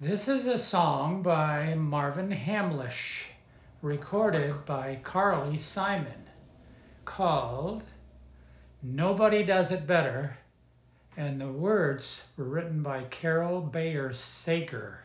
This is a song by Marvin Hamlisch, recorded by Carly Simon, called Nobody Does It Better, and the words were written by Carol Bayer Sager.